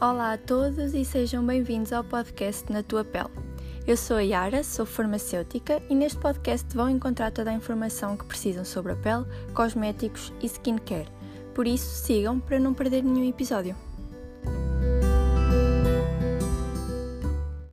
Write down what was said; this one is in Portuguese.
Olá a todos e sejam bem-vindos ao podcast Na Tua Pele. Eu sou a Yara, sou farmacêutica e neste podcast vão encontrar toda a informação que precisam sobre a pele, cosméticos e skincare. Por isso, sigam para não perder nenhum episódio.